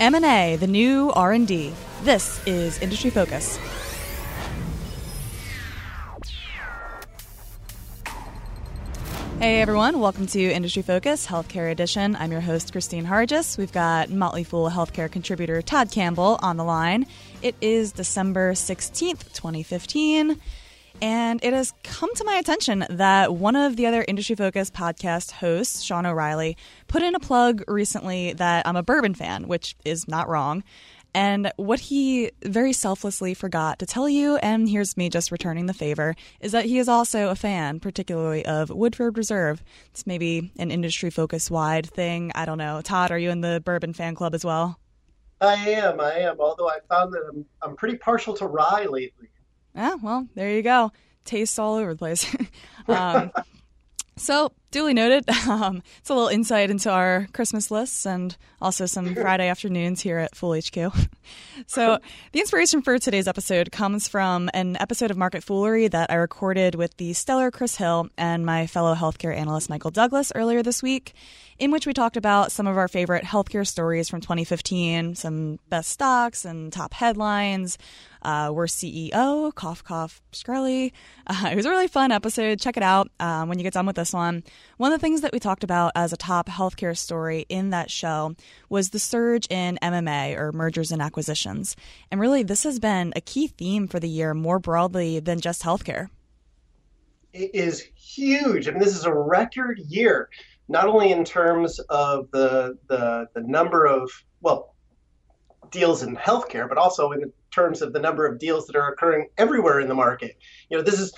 M&A, the new R&D. This is Industry Focus. Hey everyone, welcome to Industry Focus Healthcare Edition. I'm your host, Kristine Harjes. We've got Motley Fool healthcare contributor Todd Campbell on the line. It is December 16th, 2015. And it has come to my attention that one of the other industry focused podcast hosts, Sean O'Reilly, put in a plug recently that I'm a bourbon fan, which is not wrong. And what he very selflessly forgot to tell you, and here's me just returning the favor, is that he is also a fan, particularly of Woodford Reserve. It's maybe an industry focus wide thing. I don't know. Todd, are you in the bourbon fan club as well? I am. I am. Although I found that I'm, I'm pretty partial to rye lately. Yeah, well, there you go. Tastes all over the place. um, so, duly noted. Um, it's a little insight into our Christmas lists and also some Friday afternoons here at Fool HQ. so, the inspiration for today's episode comes from an episode of Market Foolery that I recorded with the stellar Chris Hill and my fellow healthcare analyst Michael Douglass earlier this week, in which we talked about some of our favorite healthcare stories from 2015, some best stocks and top headlines. Uh, we're CEO, cough, cough, Shkreli. Uh, it was a really fun episode. Check it out um, when you get done with this one. One of the things that we talked about as a top healthcare story in that show was the surge in M&A or mergers and acquisitions. And really, this has been a key theme for the year more broadly than just healthcare. It is huge. I mean, this is a record year, not only in terms of the the, the number of well deals in healthcare, but also in terms of the number of deals that are occurring everywhere in the market. You know, this is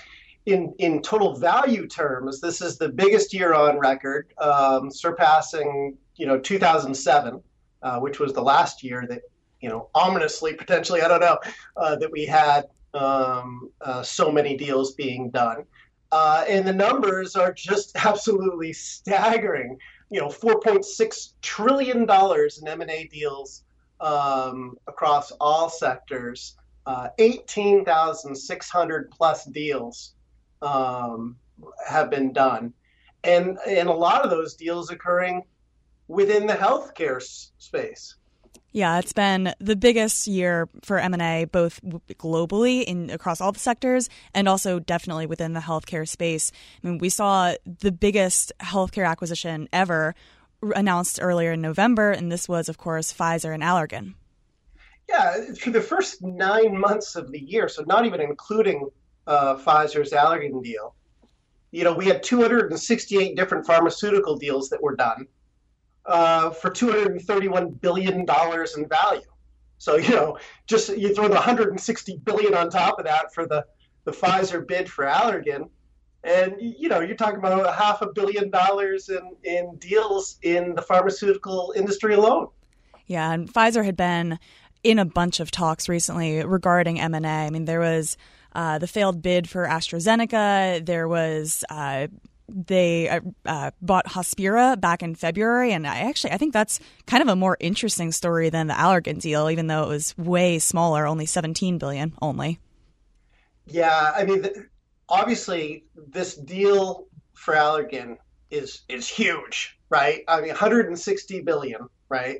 in in total value terms, this is the biggest year on record, um, surpassing you know 2007, uh, which was the last year that you know ominously potentially I don't know uh, that we had um, uh, so many deals being done, uh, and the numbers are just absolutely staggering. You know, 4.6 trillion dollars in M&A deals um, across all sectors, uh, 18,600 plus deals um, have been done. And, and a lot of those deals occurring within the healthcare s- space. Yeah, it's been the biggest year for M&A both globally in across all the sectors and also definitely within the healthcare space. I mean, we saw the biggest healthcare acquisition ever announced earlier in November, and this was, of course, Pfizer and Allergan. Yeah, for the first nine months of the year, so not even including uh, Pfizer's Allergan deal, you know, we had 268 different pharmaceutical deals that were done uh, for 231 billion dollars in value. So you know, just you throw the 160 billion on top of that for the the Pfizer bid for Allergan, and you know you're talking about a half a billion dollars in in deals in the pharmaceutical industry alone. Yeah, and Pfizer had been in a bunch of talks recently regarding M&A. I mean, there was uh, the failed bid for AstraZeneca. There was uh, they uh, uh, bought Hospira back in February, and I actually I think that's kind of a more interesting story than the Allergan deal, even though it was way smaller, only 17 billion only. Yeah, I mean, obviously this deal for Allergan is is huge, right? I mean, 160 billion, right?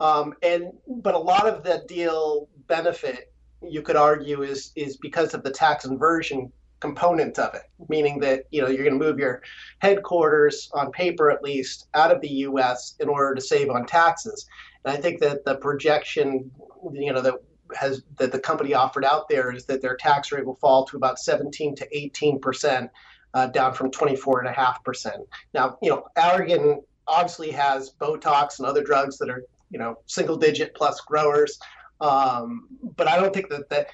Um, and but a lot of that deal benefit, you could argue, is is because of the tax inversion component of it, meaning that you know you're going to move your headquarters on paper at least out of the U.S. in order to save on taxes. And I think that the projection, you know, that has that the company offered out there is that their tax rate will fall to about 17 to 18 percent, uh, down from 24 and a half percent. Now, you know, Allergan obviously has Botox and other drugs that are you know single digit plus growers, um, but I don't think that that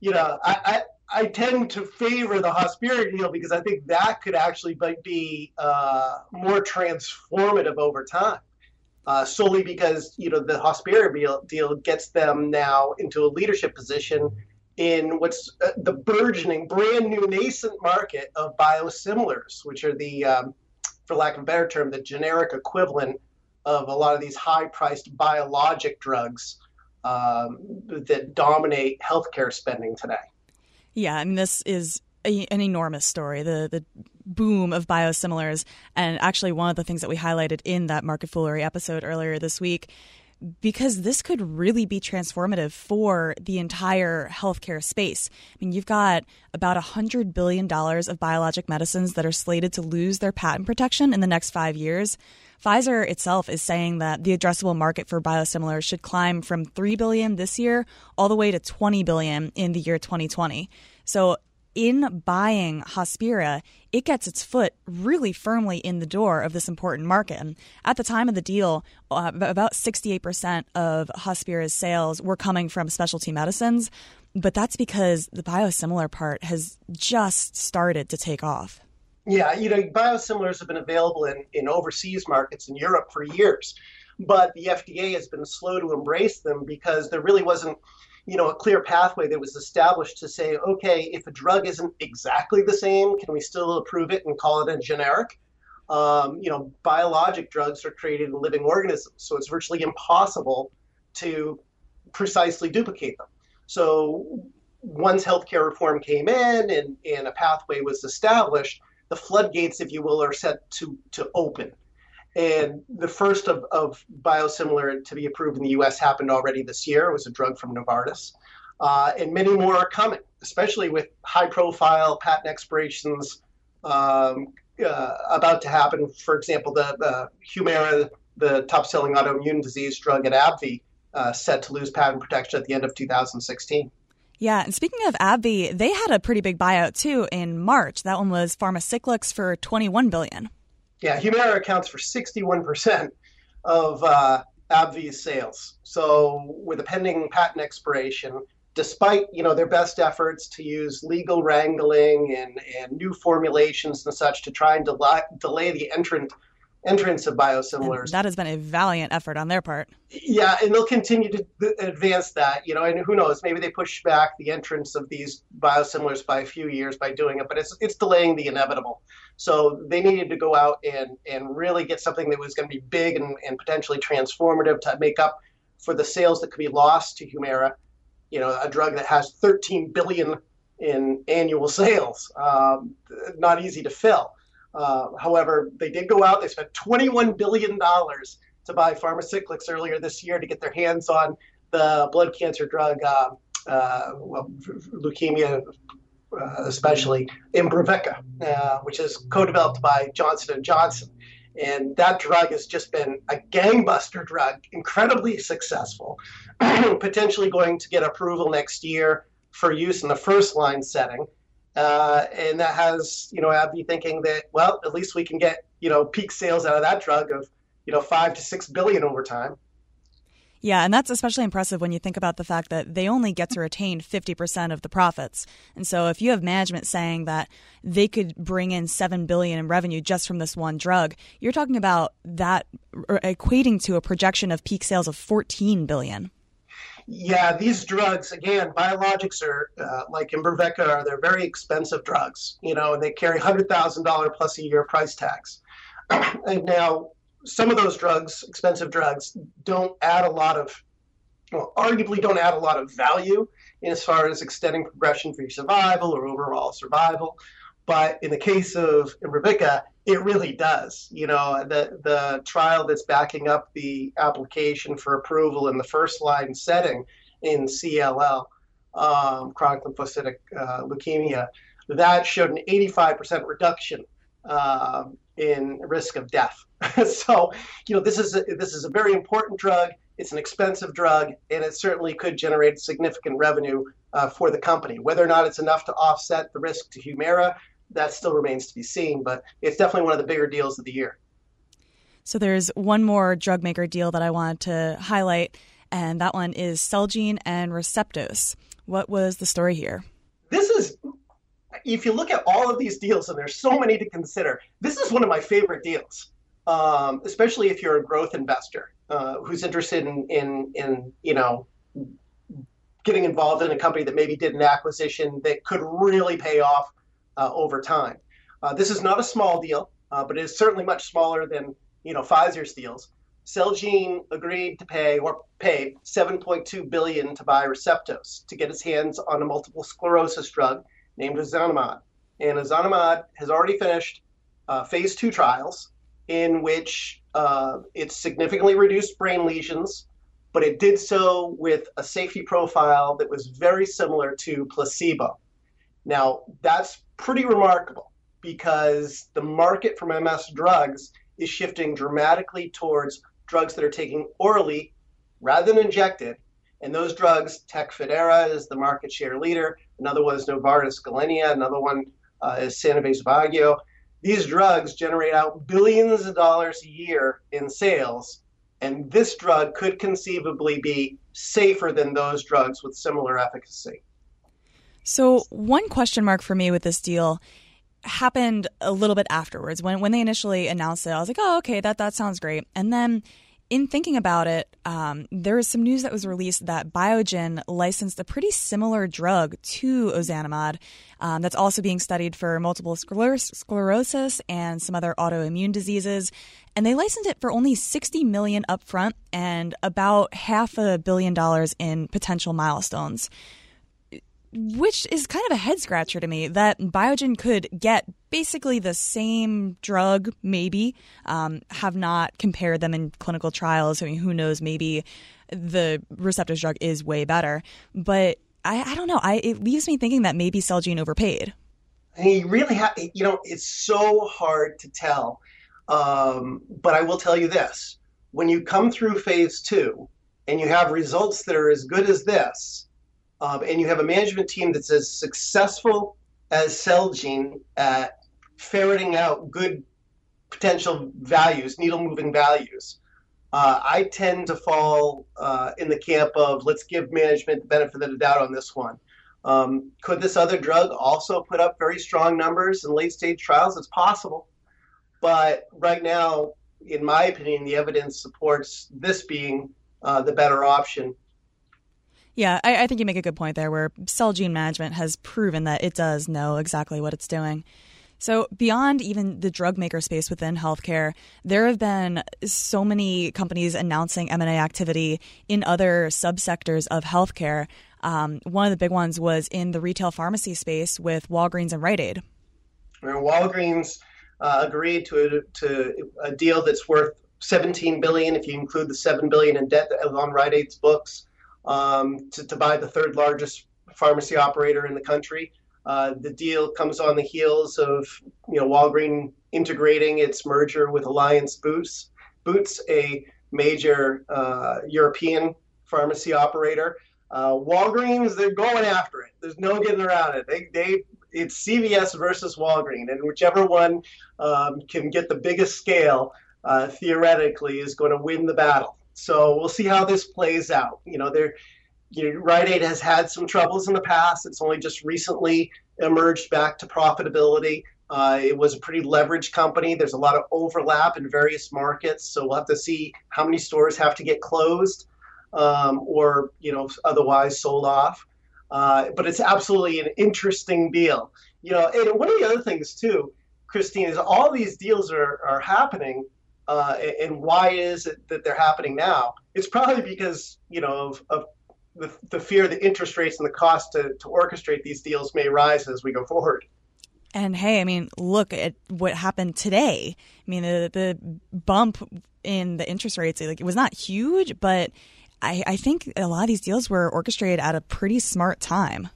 you know I, I I tend to favor the Hospira deal because I think that could actually be uh, more transformative over time. Uh, solely because you know the Hospira deal, deal gets them now into a leadership position in what's uh, the burgeoning, brand new, nascent market of biosimilars, which are the, um, for lack of a better term, the generic equivalent of a lot of these high-priced biologic drugs um, that dominate healthcare spending today. Yeah, I mean, this is a, an enormous story. The the boom of biosimilars, and actually one of the things that we highlighted in that market foolery episode earlier this week because this could really be transformative for the entire healthcare space. I mean, you've got about $100 billion of biologic medicines that are slated to lose their patent protection in the next five years. Pfizer itself is saying that the addressable market for biosimilars should climb from 3 billion this year all the way to 20 billion in the year 2020. So in buying Hospira, it gets its foot really firmly in the door of this important market. And at the time of the deal, uh, about 68% of Hospira's sales were coming from specialty medicines, but that's because the biosimilar part has just started to take off. Yeah, you know, biosimilars have been available in, in overseas markets in Europe for years, but the FDA has been slow to embrace them because there really wasn't you know, a clear pathway that was established to say, okay, if a drug isn't exactly the same, can we still approve it and call it a generic? Um, you know, biologic drugs are created in living organisms, so it's virtually impossible to precisely duplicate them. So once healthcare reform came in and, and a pathway was established, the floodgates, if you will, are set to, to open. And the first of, of biosimilar to be approved in the US happened already this year. It was a drug from Novartis. Uh, and many more are coming, especially with high profile patent expirations um, uh, about to happen. For example, the, the Humira, the top selling autoimmune disease drug at AbbVie, uh, set to lose patent protection at the end of 2016. Yeah, and speaking of AbbVie, they had a pretty big buyout too in March. That one was Pharmacyclics for 21 billion. Yeah, Humira accounts for 61% of uh, AbbVie's sales. So with a pending patent expiration, despite you know their best efforts to use legal wrangling and, and new formulations and such to try and delay, delay the entrant entrance of biosimilars. And that has been a valiant effort on their part. Yeah, and they'll continue to advance that. You know, and who knows? Maybe they push back the entrance of these biosimilars by a few years by doing it, but it's it's delaying the inevitable. So they needed to go out and and really get something that was going to be big and, and potentially transformative to make up for the sales that could be lost to Humira. You know, a drug that has 13 billion in annual sales, um, not easy to fill. Uh, however, they did go out. They spent $21 billion to buy Pharmacyclics earlier this year to get their hands on the blood cancer drug, uh, uh, well, leukemia uh, especially, Imbruvica, uh, which is co-developed by Johnson & Johnson. And that drug has just been a gangbuster drug, incredibly successful, potentially going to get approval next year for use in the first line setting. Uh, and that has, you know, AbbVie thinking that, well, at least we can get, you know, peak sales out of that drug of, you know, five to six billion over time. Yeah, and that's especially impressive when you think about the fact that they only get to retain 50% of the profits. And so if you have management saying that they could bring in 7 billion in revenue just from this one drug, you're talking about that equating to a projection of peak sales of 14 billion. Yeah, these drugs again, biologics are uh, like Imbruvica are they're very expensive drugs, you know, and they carry hundred thousand dollar plus a year price tags. and now, some of those drugs, expensive drugs, don't add a lot of, well, arguably don't add a lot of value in as far as extending progression-free survival or overall survival. But in the case of Imbruvica, it really does. You know, the the trial that's backing up the application for approval in the first line setting in CLL, um, chronic lymphocytic uh, leukemia, that showed an 85% reduction uh, in risk of death. so, you know, this is a, this is a very important drug. It's an expensive drug, and it certainly could generate significant revenue uh, for the company. Whether or not it's enough to offset the risk to Humira that still remains to be seen, but it's definitely one of the bigger deals of the year. So there's one more drug maker deal that I wanted to highlight, and that one is Celgene and Receptos. What was the story here? This is, if you look at all of these deals, and there's so many to consider, this is one of my favorite deals, um, especially if you're a growth investor uh, who's interested in, in, in, you know, getting involved in a company that maybe did an acquisition that could really pay off uh, over time. Uh, this is not a small deal, uh, but it is certainly much smaller than you know Pfizer's deals. Celgene agreed to pay or paid 7.2 billion to buy Receptos to get its hands on a multiple sclerosis drug named ozanimod. And ozanimod has already finished uh, phase two trials in which uh, it significantly reduced brain lesions but it did so with a safety profile that was very similar to placebo. Now, that's pretty remarkable because the market for MS drugs is shifting dramatically towards drugs that are taken orally rather than injected. And those drugs, Tecfidera is the market share leader. Another one is Novartis Gilenya. Another one uh, is Sanofi Aubagio. These drugs generate out billions of dollars a year in sales, and this drug could conceivably be safer than those drugs with similar efficacy. So, one question mark for me with this deal happened a little bit afterwards. When when they initially announced it, I was like, "Oh, okay, that that sounds great." And then in thinking about it, um, there was some news that was released that Biogen licensed a pretty similar drug to ozanimod um, that's also being studied for multiple sclerosis and some other autoimmune diseases. And they licensed it for only 60 million upfront and about half a billion dollars in potential milestones which is kind of a head scratcher to me that Biogen could get basically the same drug, maybe, um, have not compared them in clinical trials. I mean, who knows? Maybe the Receptos drug is way better, but I, I don't know. I, it leaves me thinking that maybe Celgene overpaid. And you really have, you know, it's so hard to tell. Um, but I will tell you this: when you come through phase two and you have results that are as good as this um, and you have a management team that's as successful as Celgene at ferreting out good potential values, needle moving values. Uh, I tend to fall uh, in the camp of let's give management the benefit of the doubt on this one. Um, could this other drug also put up very strong numbers in late stage trials? It's possible. But right now, in my opinion, the evidence supports this being uh, the better option. Yeah, I, I think you make a good point there where Celgene management has proven that it does know exactly what it's doing. So, beyond even the drug maker space within healthcare, there have been so many companies announcing M&A activity in other subsectors of healthcare. Um, one of the big ones was in the retail pharmacy space with Walgreens and Rite Aid. Walgreens uh, agreed to a, to a deal that's worth 17 billion if you include the 7 billion in debt that was on Rite Aid's books um, to, to, buy the third largest pharmacy operator in the country. Uh, the deal comes on the heels of you know Walgreens integrating its merger with Alliance Boots, Boots, a major uh, European pharmacy operator. Uh, Walgreens, they're going after it. There's no getting around it. They, they, it's CVS versus Walgreens, and whichever one um, can get the biggest scale, uh, theoretically, is going to win the battle. So we'll see how this plays out. You know, there, you know, Rite Aid has had some troubles in the past. It's only just recently emerged back to profitability. Uh, it was a pretty leveraged company. There's a lot of overlap in various markets, so we'll have to see how many stores have to get closed um, or you know otherwise sold off. Uh, but it's absolutely an interesting deal. You know, and one of the other things too, Kristine, is all these deals are, are happening uh, and why is it that they're happening now? It's probably because you know of, of the, the fear that interest rates and the cost to, to orchestrate these deals may rise as we go forward. And hey, I mean, look at what happened today. I mean, the the bump in the interest rates like it was not huge, but I, I think a lot of these deals were orchestrated at a pretty smart time.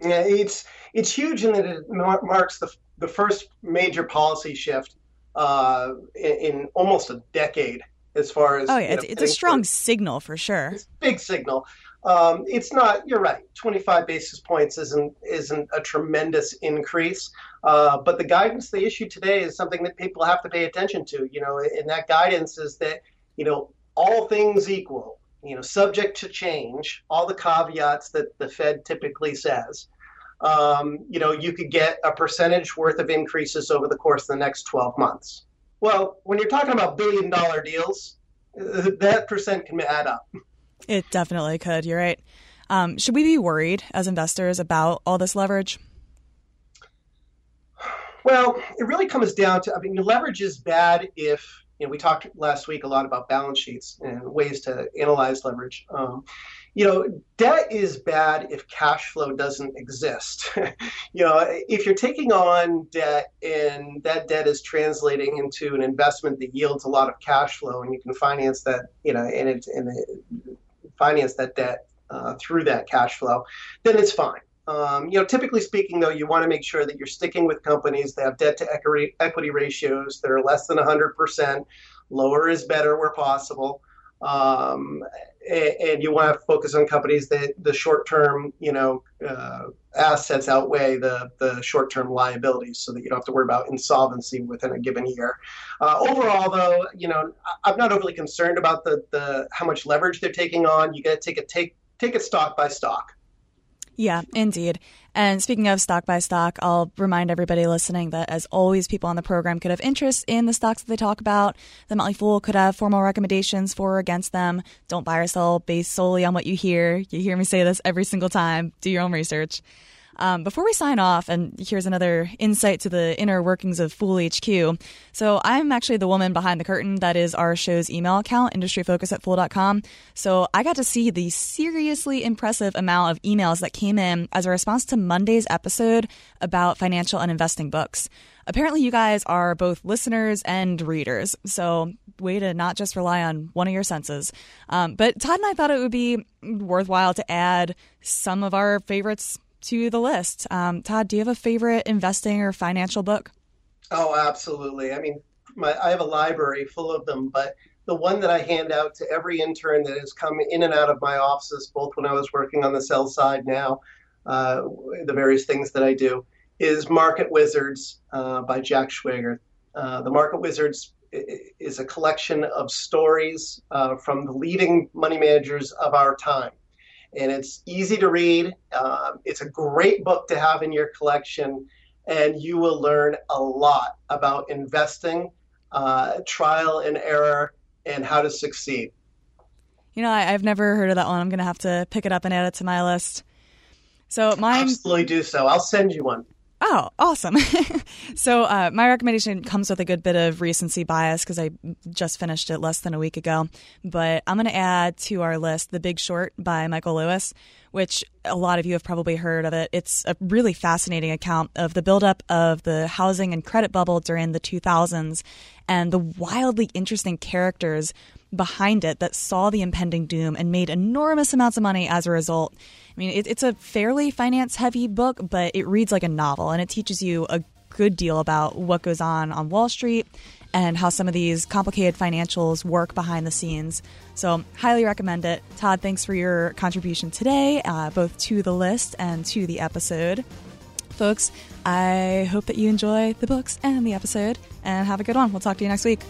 Yeah, it's it's huge in that it marks the the first major policy shift uh, in, in, almost a decade as far as oh yeah it's, know, it's a strong signal for sure. It's big signal. Um, it's not you're right 25 basis points isn't isn't a tremendous increase uh, but the guidance they issued today is something that people have to pay attention to you know and that guidance is that you know all things equal you know subject to change all the caveats that the fed typically says um, you know, you could get a percentage worth of increases over the course of the next 12 months. Well, when you're talking about billion dollar deals, uh, that percent can add up. It definitely could. You're right. Um, should we be worried as investors about all this leverage? Well, it really comes down to I mean, leverage is bad if you know we talked last week a lot about balance sheets and ways to analyze leverage. Um, you know, debt is bad if cash flow doesn't exist. you know, if you're taking on debt and that debt is translating into an investment that yields a lot of cash flow and you can finance that, you know, and it, and it, finance that debt uh, through that cash flow, then it's fine. Um, you know, typically speaking, though, you want to make sure that you're sticking with companies that have debt to equity, equity ratios that are less than 100%. Lower is better where possible. Um, and, and, you want to focus on companies that the short-term, you know, uh, assets outweigh the the short-term liabilities, so that you don't have to worry about insolvency within a given year. Uh, overall, though, you know, I'm not overly concerned about the the how much leverage they're taking on. You got to take it take take it stock by stock. Yeah, indeed. And speaking of stock by stock, I'll remind everybody listening that, as always, people on the program could have interest in the stocks that they talk about. The Motley Fool could have formal recommendations for or against them. Don't buy or sell based solely on what you hear. You hear me say this every single time. Do your own research. Um, before we sign off, and here's another insight to the inner workings of Fool HQ. So I'm actually the woman behind the curtain that is our show's email account, industryfocus at fool.com. So I got to see the seriously impressive amount of emails that came in as a response to Monday's episode about financial and investing books. Apparently, you guys are both listeners and readers. So way to not just rely on one of your senses. Um, but Todd and I thought it would be worthwhile to add some of our favorites to the list. Um, Todd, do you have a favorite investing or financial book? Oh, absolutely. I mean, my, I have a library full of them, but the one that I hand out to every intern that has come in and out of my offices, both when I was working on the sell side now, uh, the various things that I do, is Market Wizards uh, by Jack Schwager. Uh, the Market Wizards is a collection of stories uh, from the leading money managers of our time and it's easy to read. Um, it's a great book to have in your collection, and you will learn a lot about investing, uh, trial and error, and how to succeed. You know, I, have never heard of that one. I'm going to have to pick it up and add it to my list. So mine. Absolutely do so. I'll send you one. Oh, awesome. so, uh, my recommendation comes with a good bit of recency bias because I just finished it less than a week ago. But I'm going to add to our list The Big Short by Michael Lewis, which a lot of you have probably heard of it. It's a really fascinating account of the buildup of the housing and credit bubble during the 2000s and the wildly interesting characters behind it that saw the impending doom and made enormous amounts of money as a result. I mean, it, it's a fairly finance heavy book, but it reads like a novel and it teaches you a good deal about what goes on on Wall Street and how some of these complicated financials work behind the scenes. So, highly recommend it. Todd, thanks for your contribution today, uh, both to the list and to the episode. Folks, I hope that you enjoy the books and the episode, and have a good one. We'll talk to you next week.